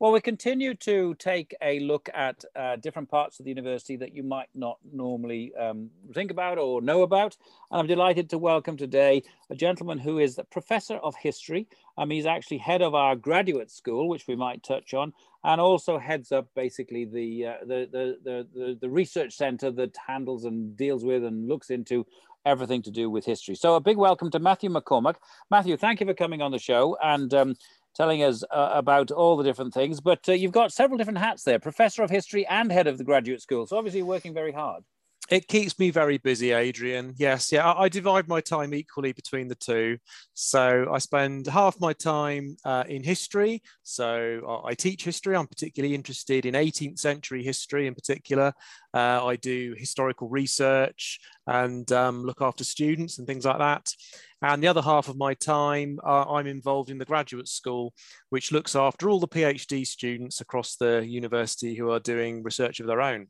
Well, we continue to take a look at uh, different parts of the university that you might not normally um, think about or know about. And I'm delighted to welcome today a gentleman who is the professor of history. Um, he's actually head of our graduate school, which we might touch on, and also heads up basically the, uh, the, the, the, the, the research center that handles and deals with and looks into everything to do with history. So a big welcome to Matthew McCormack. Matthew, thank you for coming on the show. And um, telling us uh, about all the different things. But uh, you've got several different hats there professor of history and head of the graduate school. So obviously, working very hard. It keeps me very busy, Adrian. Yes, yeah, I, I divide my time equally between the two. So I spend half my time uh, in history. So I teach history. I'm particularly interested in 18th century history in particular. Uh, I do historical research and um, look after students and things like that. And the other half of my time, uh, I'm involved in the graduate school, which looks after all the PhD students across the university who are doing research of their own.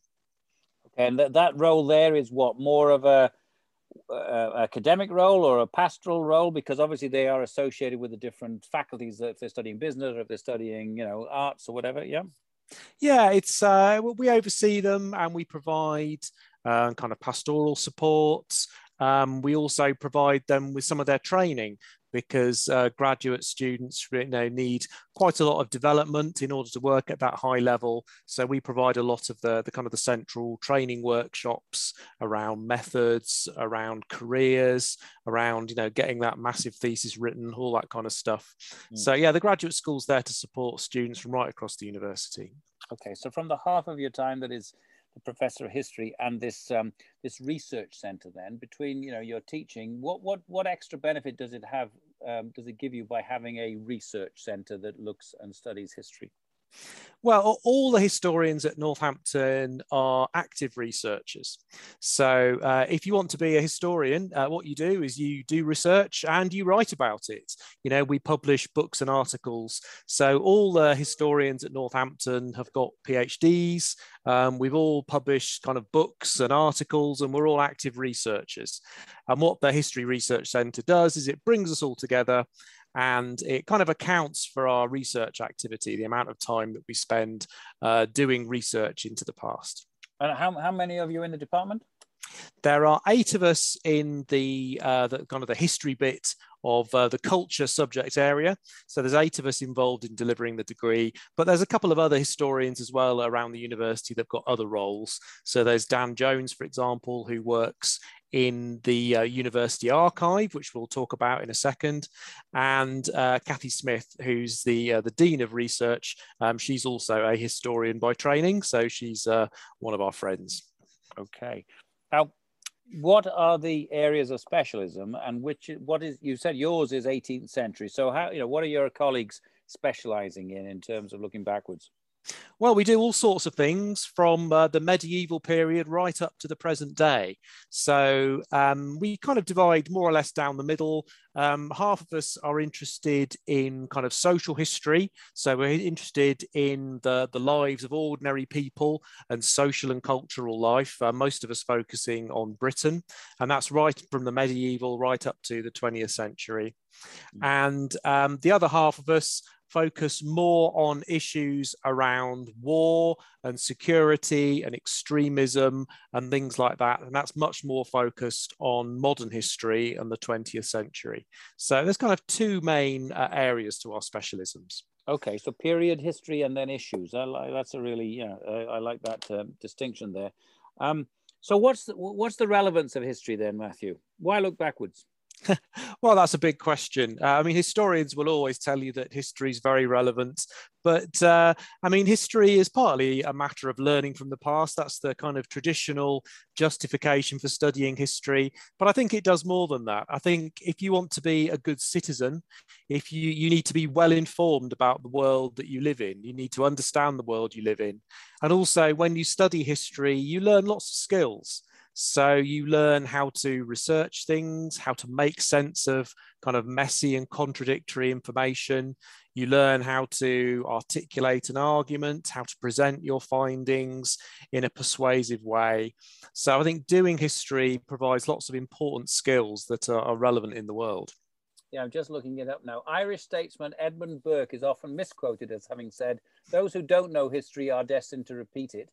And that, that role there is what more of a, a academic role or a pastoral role? Because obviously they are associated with the different faculties if they're studying business or if they're studying you know arts or whatever yeah? Yeah it's uh, we oversee them and we provide uh, kind of pastoral support um, we also provide them with some of their training because uh, graduate students you know, need quite a lot of development in order to work at that high level. So we provide a lot of the, the kind of the central training workshops around methods, around careers, around you know getting that massive thesis written, all that kind of stuff. Mm. So yeah, the graduate school's there to support students from right across the university. Okay, so from the half of your time that is the professor of history and this um, this research center then between you know your teaching what what what extra benefit does it have um, does it give you by having a research center that looks and studies history well, all the historians at Northampton are active researchers. So, uh, if you want to be a historian, uh, what you do is you do research and you write about it. You know, we publish books and articles. So, all the historians at Northampton have got PhDs. Um, we've all published kind of books and articles, and we're all active researchers. And what the History Research Centre does is it brings us all together and it kind of accounts for our research activity, the amount of time that we spend uh, doing research into the past. And how, how many of you in the department? There are eight of us in the, uh, the kind of the history bit of uh, the culture subject area. So there's eight of us involved in delivering the degree, but there's a couple of other historians as well around the university that've got other roles. So there's Dan Jones, for example, who works in the uh, university archive, which we'll talk about in a second, and uh, Kathy Smith, who's the uh, the dean of research. Um, she's also a historian by training, so she's uh, one of our friends. Okay. Now, what are the areas of specialism, and which what is you said yours is 18th century. So how you know what are your colleagues specializing in in terms of looking backwards? Well, we do all sorts of things from uh, the medieval period right up to the present day. So um, we kind of divide more or less down the middle. Um, half of us are interested in kind of social history. So we're interested in the, the lives of ordinary people and social and cultural life. Uh, most of us focusing on Britain, and that's right from the medieval right up to the 20th century. Mm. And um, the other half of us focus more on issues around war and security and extremism and things like that. And that's much more focused on modern history and the 20th century. So there's kind of two main uh, areas to our specialisms. Okay, so period history and then issues. I that's a really, yeah, I, I like that uh, distinction there. Um, so what's the, what's the relevance of history then, Matthew? Why look backwards? well, that's a big question. Uh, I mean, historians will always tell you that history is very relevant, but uh, I mean, history is partly a matter of learning from the past. That's the kind of traditional justification for studying history. But I think it does more than that. I think if you want to be a good citizen, if you, you need to be well informed about the world that you live in, you need to understand the world you live in. And also, when you study history, you learn lots of skills. So you learn how to research things, how to make sense of kind of messy and contradictory information. You learn how to articulate an argument, how to present your findings in a persuasive way. So I think doing history provides lots of important skills that are, are relevant in the world. Yeah, I'm just looking it up now. Irish statesman Edmund Burke is often misquoted as having said, Those who don't know history are destined to repeat it.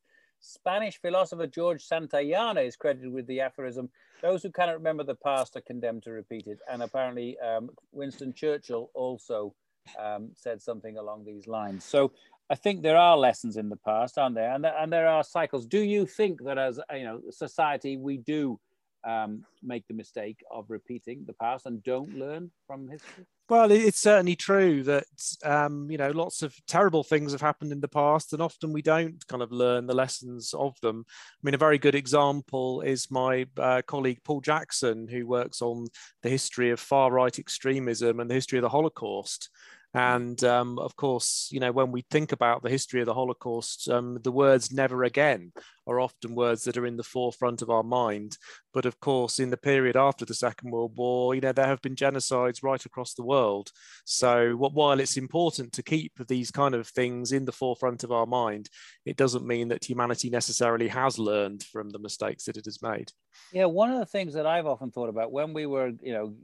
Spanish philosopher George Santayana is credited with the aphorism, those who cannot remember the past are condemned to repeat it. And apparently um, Winston Churchill also um, said something along these lines. So I think there are lessons in the past, aren't there? And, there, and there are cycles. Do you think that as, you know, society, we do um, make the mistake of repeating the past and don't learn from history? Well, it's certainly true that um, you know lots of terrible things have happened in the past, and often we don't kind of learn the lessons of them. I mean, a very good example is my uh, colleague Paul Jackson, who works on the history of far right extremism and the history of the Holocaust. And um, of course, you know, when we think about the history of the Holocaust, um, the words never again are often words that are in the forefront of our mind. But of course, in the period after the Second World War, you know, there have been genocides right across the world. So while it's important to keep these kind of things in the forefront of our mind, it doesn't mean that humanity necessarily has learned from the mistakes that it has made. Yeah, one of the things that I've often thought about when we were, you know,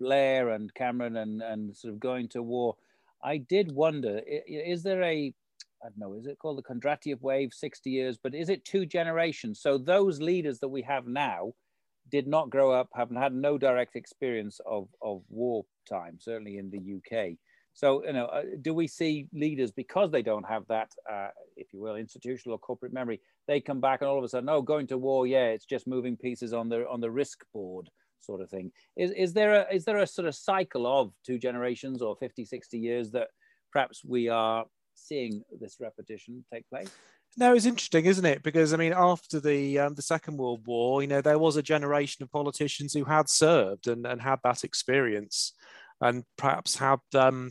Blair and Cameron and, and sort of going to war, I did wonder: is there a I don't know, is it called the Kondratiev wave, 60 years, but is it two generations? So those leaders that we have now did not grow up, haven't had no direct experience of, of wartime, certainly in the UK. So, you know, uh, do we see leaders because they don't have that, uh, if you will, institutional or corporate memory, they come back and all of a sudden, oh, going to war, yeah, it's just moving pieces on the on the risk board sort of thing. Is, is there a is there a sort of cycle of two generations or 50, 60 years that perhaps we are seeing this repetition take place? No, it's interesting, isn't it? Because I mean, after the um, the Second World War, you know, there was a generation of politicians who had served and, and had that experience, and perhaps had um,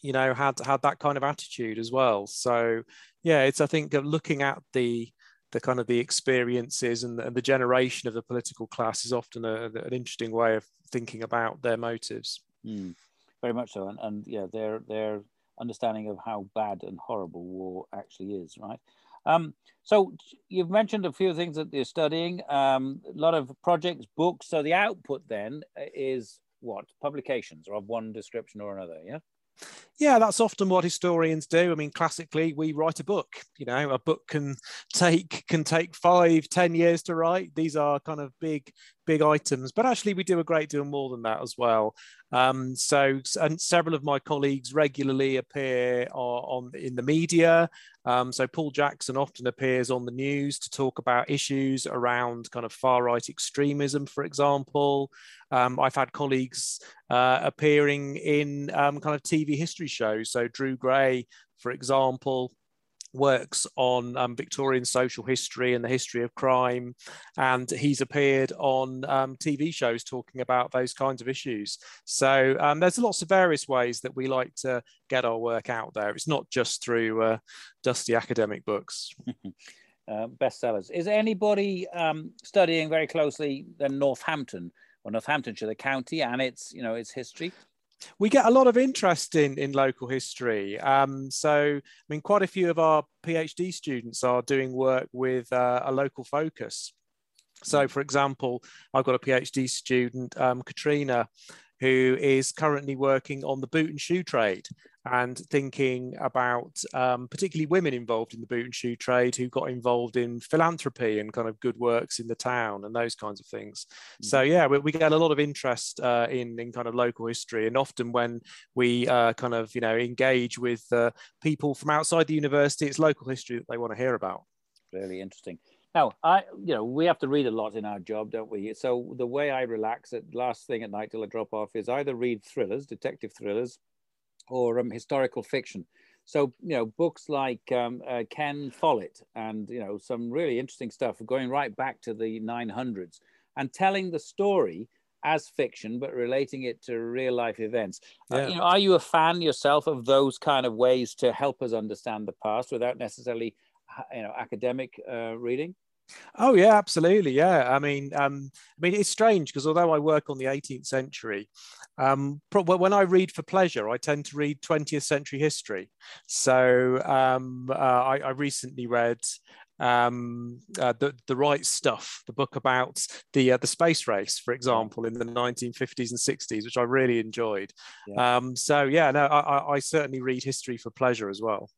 you know had had that kind of attitude as well. So yeah, it's I think looking at the the kind of the experiences and the, and the generation of the political class is often a, an interesting way of thinking about their motives. Mm, very much so, and, and yeah, their their understanding of how bad and horrible war actually is, right? Um, so you've mentioned a few things that you're studying, um, a lot of projects, books. So the output then is what publications or of one description or another, yeah. Yeah, that's often what historians do. I mean, classically, we write a book. You know, a book can take can take five, ten years to write. These are kind of big, big items. But actually, we do a great deal more than that as well. Um, so, and several of my colleagues regularly appear on, in the media. Um, so, Paul Jackson often appears on the news to talk about issues around kind of far right extremism, for example. Um, I've had colleagues uh, appearing in um, kind of TV history shows. So, Drew Gray, for example, works on um, Victorian social history and the history of crime, and he's appeared on um, TV shows talking about those kinds of issues. So um, there's lots of various ways that we like to get our work out there. It's not just through uh, dusty academic books. uh, bestsellers. Is anybody um, studying very closely then Northampton or Northamptonshire, the county, and its you know its history? We get a lot of interest in in local history. Um, so, I mean, quite a few of our PhD students are doing work with uh, a local focus. So, for example, I've got a PhD student, um, Katrina, who is currently working on the boot and shoe trade and thinking about um, particularly women involved in the boot and shoe trade who got involved in philanthropy and kind of good works in the town and those kinds of things. Mm-hmm. So yeah, we, we, get a lot of interest uh, in in kind of local history, and often when we uh, kind of you know engage with uh, people from outside the university, it's local history that they want to hear about. Really interesting. Now, I, you know, we have to read a lot in our job, don't we? So the way I relax at last thing at night till I drop off is either read thrillers, detective thrillers, or um, historical fiction. So you know, books like um, uh, Ken Follett and you know some really interesting stuff going right back to the 900s and telling the story as fiction but relating it to real life events. Uh, yeah. Uh, you know, are you a fan yourself of those kind of ways to help us understand the past without necessarily you know academic uh, reading? Oh yeah, absolutely. Yeah, I mean, um, I mean, it's strange because although I work on the 18th century, um, when I read for pleasure, I tend to read 20th century history. So um, uh, I, I, recently read um, uh, the the right stuff, the book about the uh, the space race, for example, in the 1950s and 60s, which I really enjoyed. Yeah. Um, so yeah, no, I, I certainly read history for pleasure as well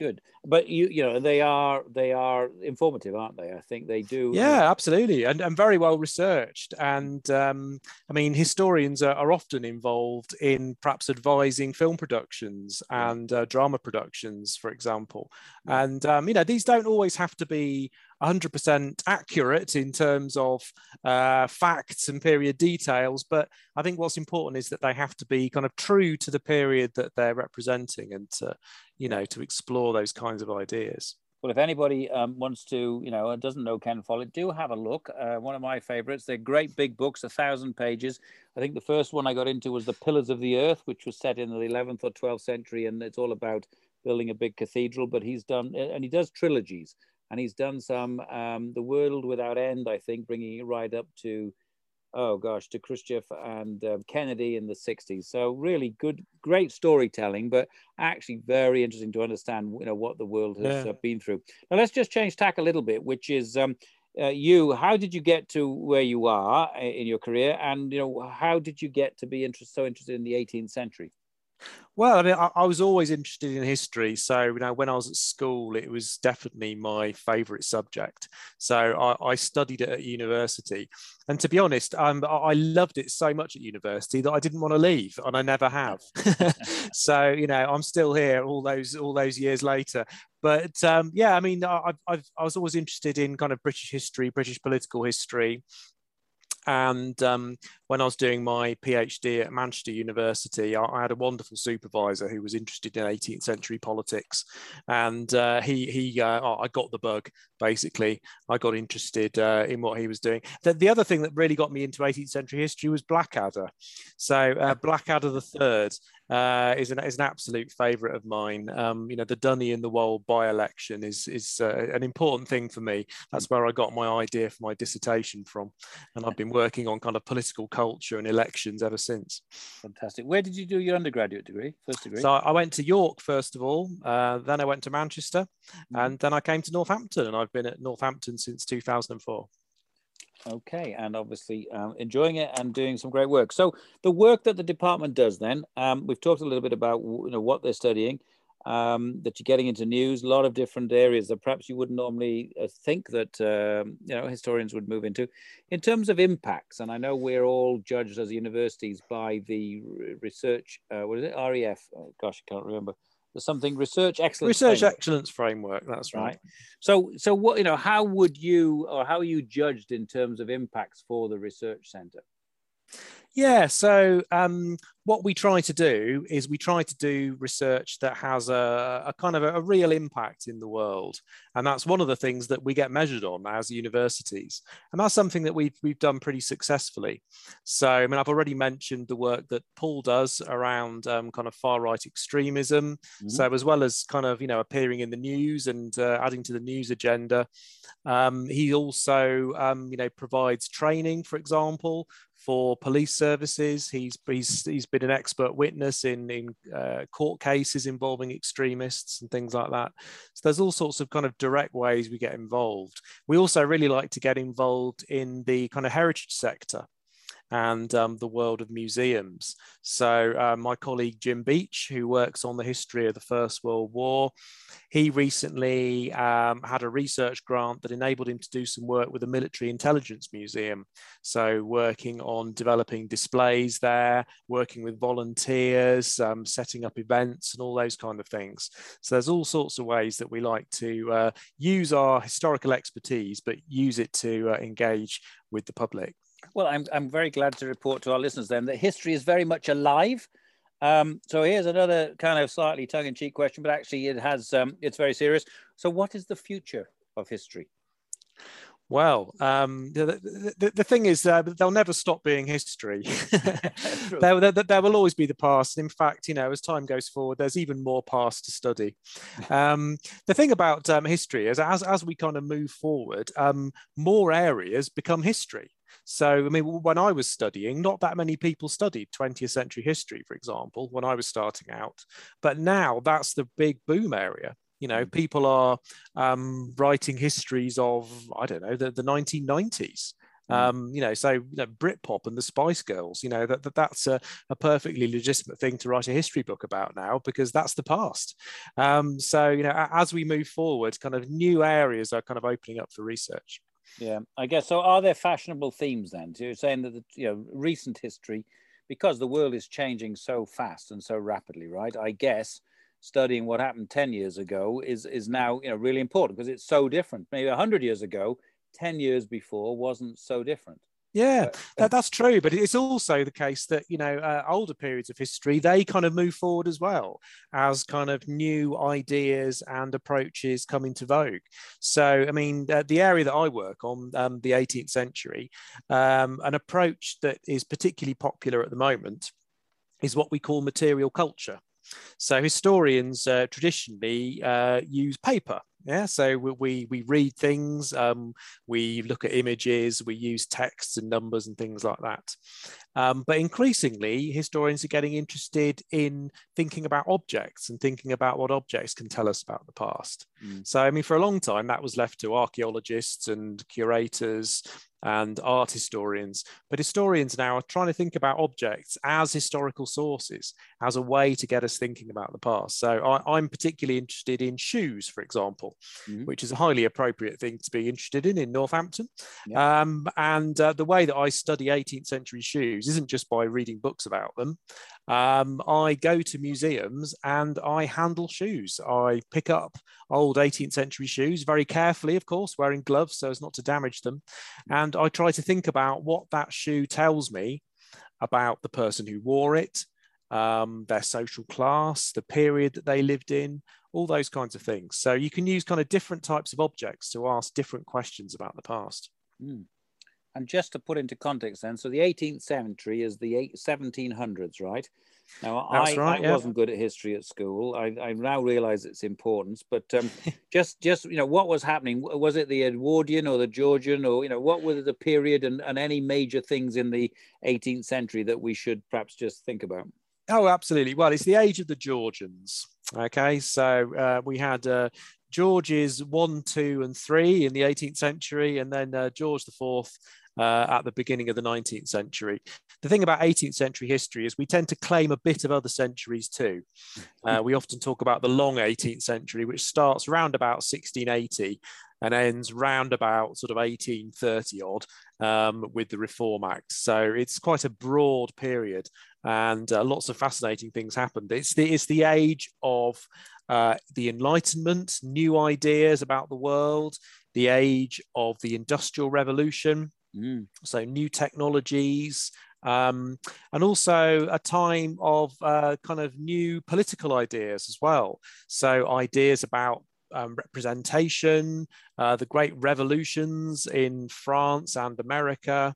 good. But you you know they are they are informative aren't they? I think they do yeah absolutely and, and very well researched and um, i mean historians are, are, often involved in perhaps advising film productions and uh, drama productions for example. And um, you know these don't always have to be 100% accurate in terms of uh, facts and period details. But I think what's important is that they have to be kind of true to the period that they're representing and to, you know, to explore those kinds of ideas. Well, if anybody um, wants to, you know, doesn't know Ken Follett, do have a look. Uh, one of my favorites. They're great big books, a thousand pages. I think the first one I got into was The Pillars of the Earth, which was set in the 11th or 12th century, and it's all about building a big cathedral. But he's done, and he does trilogies and he's done some um, the world without end i think bringing it right up to oh gosh to khrushchev and uh, kennedy in the 60s so really good great storytelling but actually very interesting to understand you know what the world has yeah. uh, been through. Now let's just change tack a little bit which is um, uh, you how did you get to where you are uh, in your career? And you know how did you get to be interest, so interested in the 18th century well, I mean, I, I, was always interested in history. So, you know, when I was at school, it was definitely my favourite subject. So, I, I, studied it at university, and to be honest, um, I loved it so much at university that I didn't want to leave, and I never have. so, you know, I'm still here all those all those years later. But um, yeah, I mean, I, I've, I was always interested in kind of British history, British political history. And um, when I was doing my PhD at Manchester University, I, I, had a wonderful supervisor who was interested in 18th century politics, and uh, he he uh, oh, I got the bug basically. I got interested uh, in what he was doing. The, the, other thing that really got me into 18th century history was Blackadder. So uh, Blackadder the Third uh, is, an, is an absolute favourite of mine. Um, you know, the Dunny-on-the-Wold by-election is, is uh, an important thing for me. That's where I got my idea for my dissertation from. And I've been working on kind of political culture and elections ever since. Fantastic. Where did you do your undergraduate degree, first degree? So I went to York, first of all. Uh, then I went to Manchester. Mm-hmm. And then I came to Northampton. And I've been at Northampton since 2004. Okay, and obviously um, enjoying it and doing some great work. So the work that the department does, then um, we've talked a little bit about you know what they're studying, um, that you're getting into news, a lot of different areas that perhaps you wouldn't normally uh, think that um, you know historians would move into. In terms of impacts, and I know we're all judged as universities by the research. Uh, what is it? REF. Oh, gosh, I can't remember there's something research excellence research framework. excellence framework that's right. right so so what you know how would you or how are you judged in terms of impacts for the research center yeah, so um, what we try to do is we try to do research that has a, a kind of a, a, real impact in the world. And that's one of the things that we get measured on as universities. And that's something that we've, we've done pretty successfully. So, I mean, I've already mentioned the work that Paul does around um, kind of far right extremism. Mm-hmm. So, as well as kind of, you know, appearing in the news and uh, adding to the news agenda, um, he also, um, you know, provides training, for example, for police services. He's he's he's been an expert witness in in uh, court cases involving extremists and things like that. So there's all sorts of kind of direct ways we get involved. We also really like to get involved in the kind of heritage sector. And um, the world of museums. So, uh, my colleague Jim Beach, who works on the history of the First World War, he recently um, had a research grant that enabled him to do some work with the Military Intelligence Museum. So, working on developing displays there, working with volunteers, um, setting up events, and all those kind of things. So, there's all sorts of ways that we like to uh, use our historical expertise, but use it to uh, engage with the public. Well, I'm, I'm very glad to report to our listeners then that history is very much alive. Um, so here's another kind of slightly tongue-in-cheek question, but actually it has um, it's very serious. So what is the future of history? Well, um, the, the, the, thing is, uh, they'll never stop being history. there, there, there, will always be the past. In fact, you know, as time goes forward, there's even more past to study. Um, the thing about um, history is, as, as we kind of move forward, um, more areas become history. So, I mean, when I was studying, not that many people studied 20th century history, for example, when I was starting out. But now that's the big boom area. You know, mm. people are um, writing histories of, I don't know, the, the 1990s. Mm. Um, you know, so you know, Britpop and the Spice Girls, you know, that, that that's a, a, perfectly legitimate thing to write a history book about now because that's the past. Um, so, you know, as we move forward, kind of new areas are kind of opening up for research. Yeah, I guess so. Are there fashionable themes then? So you're saying that the, you know recent history, because the world is changing so fast and so rapidly, right? I guess studying what happened 10 years ago is is now you know really important because it's so different maybe 100 years ago 10 years before wasn't so different yeah, that, that's true. But it's also the case that, you know, uh, older periods of history, they kind of move forward as well as kind of new ideas and approaches come into vogue. So, I mean, uh, the area that I work on, um, the 18th century, um, an approach that is particularly popular at the moment is what we call material culture. So historians uh, traditionally uh, use paper yeah so we we read things um, we look at images we use texts and numbers and things like that um, but increasingly historians are getting interested in thinking about objects and thinking about what objects can tell us about the past mm. so i mean for a long time that was left to archaeologists and curators and art historians. But historians now are trying to think about objects as historical sources, as a way to get us thinking about the past. So I, am particularly interested in shoes, for example, mm-hmm. which is a highly appropriate thing to be interested in in Northampton. Yeah. Um, and uh, the way that I study 18th century shoes isn't just by reading books about them. Um, I go to museums and I handle shoes. I pick up old 18th century shoes very carefully, of course, wearing gloves so as not to damage them. And I try to think about what that shoe tells me about the person who wore it, um, their social class, the period that they lived in, all those kinds of things. So you can use kind of different types of objects to ask different questions about the past. Mm. And just to put into context then, so the 18th century is the 1700s, right? Now, I, right, I yeah. wasn't good at history at school. I, I now realize its importance, but um, just, just you know, what was happening? Was it the Edwardian or the Georgian, or you know, what were the period and, and any major things in the 18th century that we should perhaps just think about? Oh, absolutely. Well, it's the age of the Georgians. Okay, so uh, we had uh, George's one, two, and three in the 18th century, and then uh, George the Fourth uh, at the beginning of the 19th century. The thing about 18th century history is we tend to claim a bit of other centuries too. Uh, we often talk about the long 18th century, which starts around about 1680 and ends round about sort of 1830 odd um, with the Reform Act. So it's quite a broad period and uh, lots of fascinating things happened. It's the, it's the age of uh, the Enlightenment, new ideas about the world, the age of the Industrial Revolution, Mm. So new technologies, um, and also a time of uh, kind of new political ideas as well. So ideas about um, representation, uh, the great revolutions in France and America,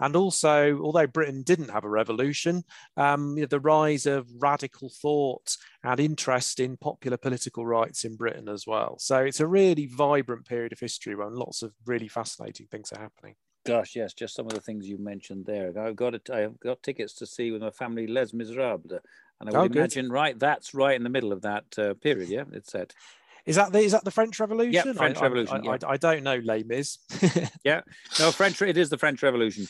and also, although Britain didn't have a revolution, um, you know, the rise of radical thought and interest in popular political rights in Britain as well. So it's a really vibrant period of history when lots of really fascinating things are happening. Gosh, yes, just some of the things you mentioned there. I've got it. I've got tickets to see with my family Les Miserables, and I would oh, imagine right. That's right in the middle of that uh, period. Yeah, it's set. Is that the is that the French Revolution? Yeah, French I, Revolution. I, I, I, don't know Les Mis. yeah, no French. It is the French Revolution.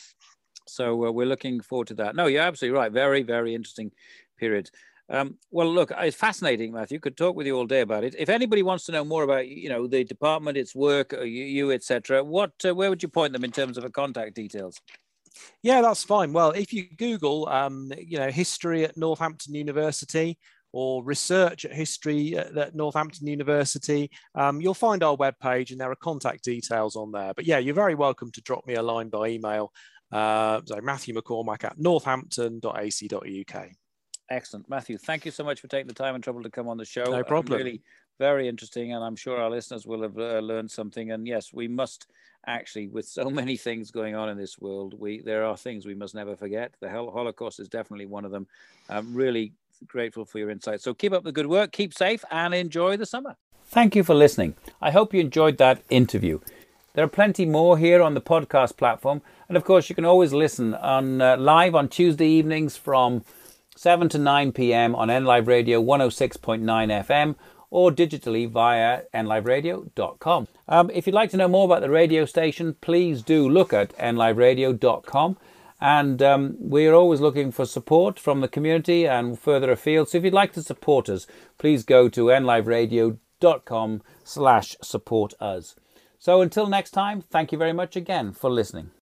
So uh, we're looking forward to that. No, you're absolutely right. Very, very interesting period. Um, well, look, it's fascinating, Matthew. Could talk with you all day about it. If anybody wants to know more about, you know, the department, its work, uh, you, you etc., what, uh, where would you point them in terms of a contact details? Yeah, that's fine. Well, if you Google, um, you know, history at Northampton University or research at history at, Northampton University, um, you'll find our webpage and there are contact details on there. But yeah, you're very welcome to drop me a line by email. Uh, so Matthew McCormack at northampton.ac.uk. Excellent. Matthew, thank you so much for taking the time and trouble to come on the show. No problem. really very interesting, and I'm sure our listeners will have uh, learned something. And yes, we must actually, with so many things going on in this world, we there are things we must never forget. The Holocaust is definitely one of them. I'm really grateful for your insight. So keep up the good work, keep safe, and enjoy the summer. Thank you for listening. I hope you enjoyed that interview. There are plenty more here on the podcast platform, and of course, you can always listen on uh, live on Tuesday evenings from 7 to 9 p.m. on NLive Radio 106.9 FM or digitally via nliveradio.com. Um, if you'd like to know more about the radio station, please do look at nliveradio.com. And um, we're always looking for support from the community and further afield. So if you'd like to support us, please go to nliveradio.com slash support us. So until next time, thank you very much again for listening.